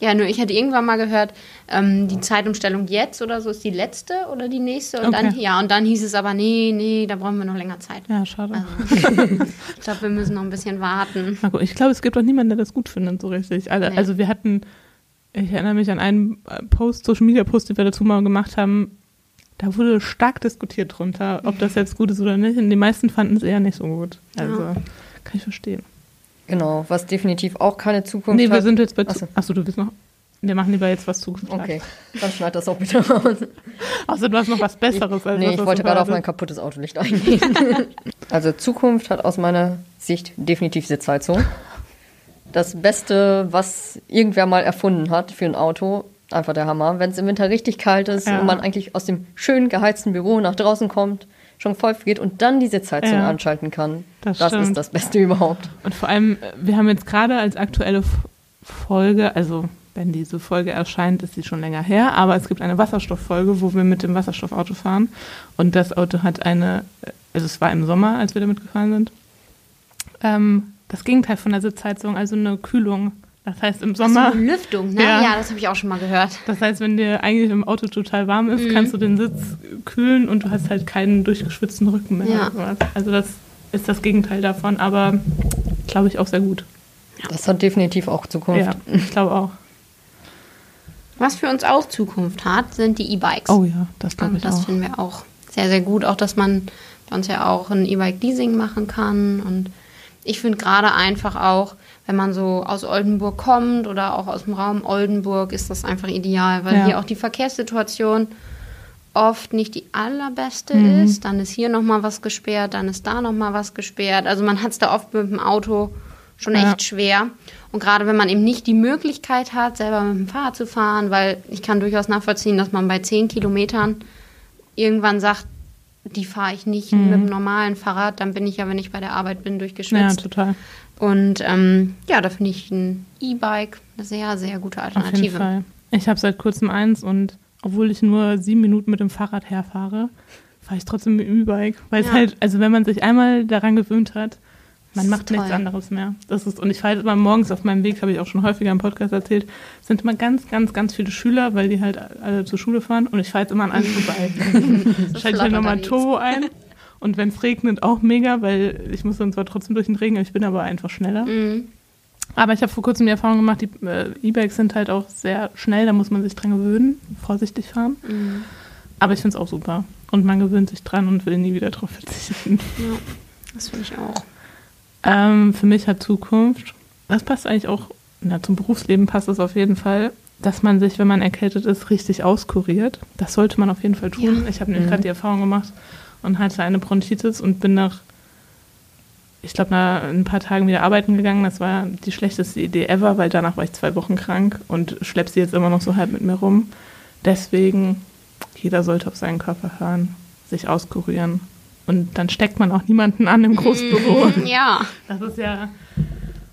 Ja, nur ich hatte irgendwann mal gehört, ähm, die Zeitumstellung jetzt oder so ist die letzte oder die nächste. Und dann,
Okay.
ja, und dann hieß es aber, nee, nee, da brauchen wir noch länger Zeit.
ja, schade.
Also, ich glaube, wir müssen noch ein bisschen warten.
Gut, ich glaube, es gibt auch niemanden, der das gut findet, so richtig. Alle,
Nee.
Also wir hatten, ich erinnere mich an einen äh, Post, Social Media Post, den wir dazu mal gemacht haben. Da wurde stark diskutiert drunter, ob das jetzt gut ist oder nicht. Und die meisten fanden es eher nicht so gut. Also
Ja.
kann ich verstehen.
Genau, was definitiv auch keine Zukunft
nee, wir
hat.
sind jetzt bei.
Achso.
Achso, du bist noch. Wir machen lieber jetzt was Zukunft. hat.
Okay, dann schneid das auch bitte raus.
Außer du hast noch was Besseres. als
nee,
das,
ich
was
wollte gerade auf mein kaputtes Autolicht eingehen. also Zukunft hat aus meiner Sicht definitiv Sitzheizung. Das Beste, was irgendwer mal erfunden hat für ein Auto, einfach der Hammer. Wenn es im Winter richtig kalt ist
Ja.
und man eigentlich aus dem schön geheizten Büro nach draußen kommt, schon voll friert und dann die Sitzheizung
Ja.
anschalten kann,
Das
das, ist das Beste überhaupt.
Und vor allem, äh, wir haben jetzt gerade als aktuelle Folge, also wenn diese Folge erscheint, ist sie schon länger her, aber es gibt eine Wasserstofffolge, wo wir mit dem Wasserstoffauto fahren. Und das Auto hat eine, äh, also es war im Sommer, als wir damit gefahren sind, ähm, das Gegenteil von der Sitzheizung, also eine Kühlung. Das heißt im Sommer.
So, Lüftung, ne?
Ja.
Ja, das habe ich auch schon mal gehört.
Das heißt, wenn dir eigentlich im Auto total warm ist, kannst du den Sitz kühlen und du hast halt keinen durchgeschwitzten Rücken mehr.
Ja.
Also das ist das Gegenteil davon, aber glaube ich auch sehr gut.
Das hat definitiv auch Zukunft.
Ja, ich glaube auch.
Was für uns auch Zukunft hat, sind die E-Bikes.
Oh ja, das glaube ich
das
auch.
finden wir auch sehr, sehr gut. Auch, dass man bei uns ja auch ein E-Bike-Leasing machen kann. Und ich finde gerade einfach auch, wenn man so aus Oldenburg kommt oder auch aus dem Raum Oldenburg, ist das einfach ideal, weil
Ja.
hier auch die Verkehrssituation oft nicht die allerbeste
Mhm.
ist. Dann ist hier nochmal was gesperrt, dann ist da nochmal was gesperrt. Also man hat es da oft mit dem Auto schon
Ja.
echt schwer. Und gerade wenn man eben nicht die Möglichkeit hat, selber mit dem Fahrrad zu fahren, weil ich kann durchaus nachvollziehen, dass man bei 10 Kilometern irgendwann sagt, die fahre ich nicht
Mhm.
mit dem normalen Fahrrad, dann bin ich ja, wenn ich bei der Arbeit bin,
Ja,
durchgeschwitzt.
total.
Und ähm, ja, da finde ich ein E-Bike eine sehr, sehr gute
Auf jeden
Alternative.
Fall. Ich habe seit kurzem eins und obwohl ich nur sieben Minuten mit dem Fahrrad herfahre, fahre ich trotzdem mit dem E-Bike. Weil es
Ja.
halt, also wenn man sich einmal daran gewöhnt hat, man macht nichts anderes mehr. Das ist, und ich fahre halt immer morgens auf meinem Weg, habe ich auch schon häufiger im Podcast erzählt, sind immer ganz, ganz, ganz viele Schüler, weil die halt alle zur Schule fahren und ich fahre jetzt immer an allen vorbei. Schalte ich halt nochmal. Turbo ein. Und wenn es regnet, auch mega, weil ich muss dann zwar trotzdem durch den Regen, aber ich bin aber einfach schneller.
Mhm.
Aber ich habe vor kurzem die Erfahrung gemacht, die äh, E-Bikes sind halt auch sehr schnell, da muss man sich dran gewöhnen, vorsichtig fahren.
Mhm.
Aber ich finde es auch super. Und man gewöhnt sich dran und will nie wieder drauf verzichten.
Ja, das finde ich auch.
Ähm, für mich hat Zukunft, das passt eigentlich auch, na, zum Berufsleben passt es auf jeden Fall, dass man sich, wenn man erkältet ist, richtig auskuriert. Das sollte man auf jeden Fall tun.
Ja.
Ich habe nämlich gerade die Erfahrung gemacht und hatte eine Bronchitis und bin nach, ich glaube, nach ein paar Tagen wieder arbeiten gegangen. Das war die schlechteste Idee ever, weil danach war ich zwei Wochen krank und schlepp sie jetzt immer noch so halb mit mir rum. Deswegen, jeder sollte auf seinen Körper hören, sich auskurieren. Und dann steckt man auch niemanden an im Großbüro.
Ja,
Das ist ja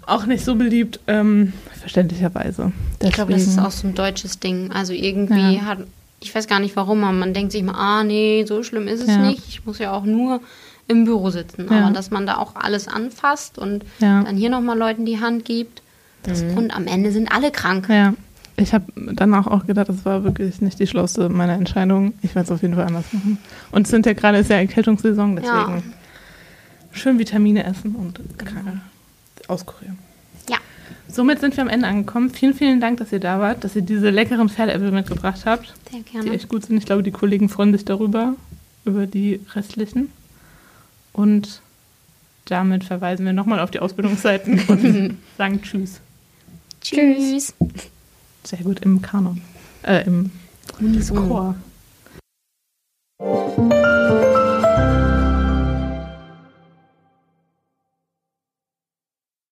auch nicht so beliebt, ähm, verständlicherweise.
ich glaube, das ist
Deswegen-
auch so ein deutsches Ding. Also irgendwie
Ja.
hat, ich weiß gar nicht warum, aber man denkt sich mal, ah nee, so schlimm ist es
Ja.
nicht. Ich muss ja auch nur im Büro sitzen.
Ja.
Aber dass man da auch alles anfasst und
Ja.
dann hier nochmal Leuten die Hand gibt. Das, Und am Ende sind alle krank.
Ja, ich habe danach auch gedacht, das war wirklich nicht die schlauste meiner Entscheidung. Ich werde es auf jeden Fall anders machen. Und es sind ja gerade ist ja Erkältungssaison, deswegen schön Vitamine essen und keine auskurieren. Somit sind wir am Ende angekommen. Vielen, vielen Dank, dass ihr da wart, dass ihr diese leckeren Pferdeäpfel mitgebracht habt.
Sehr gerne.
Die echt gut sind. Ich glaube, die Kollegen freuen sich darüber, über die restlichen. Und damit verweisen wir nochmal auf die Ausbildungsseiten und sagen Tschüss.
Tschüss.
Sehr gut, im Kanon. Äh, im Chor.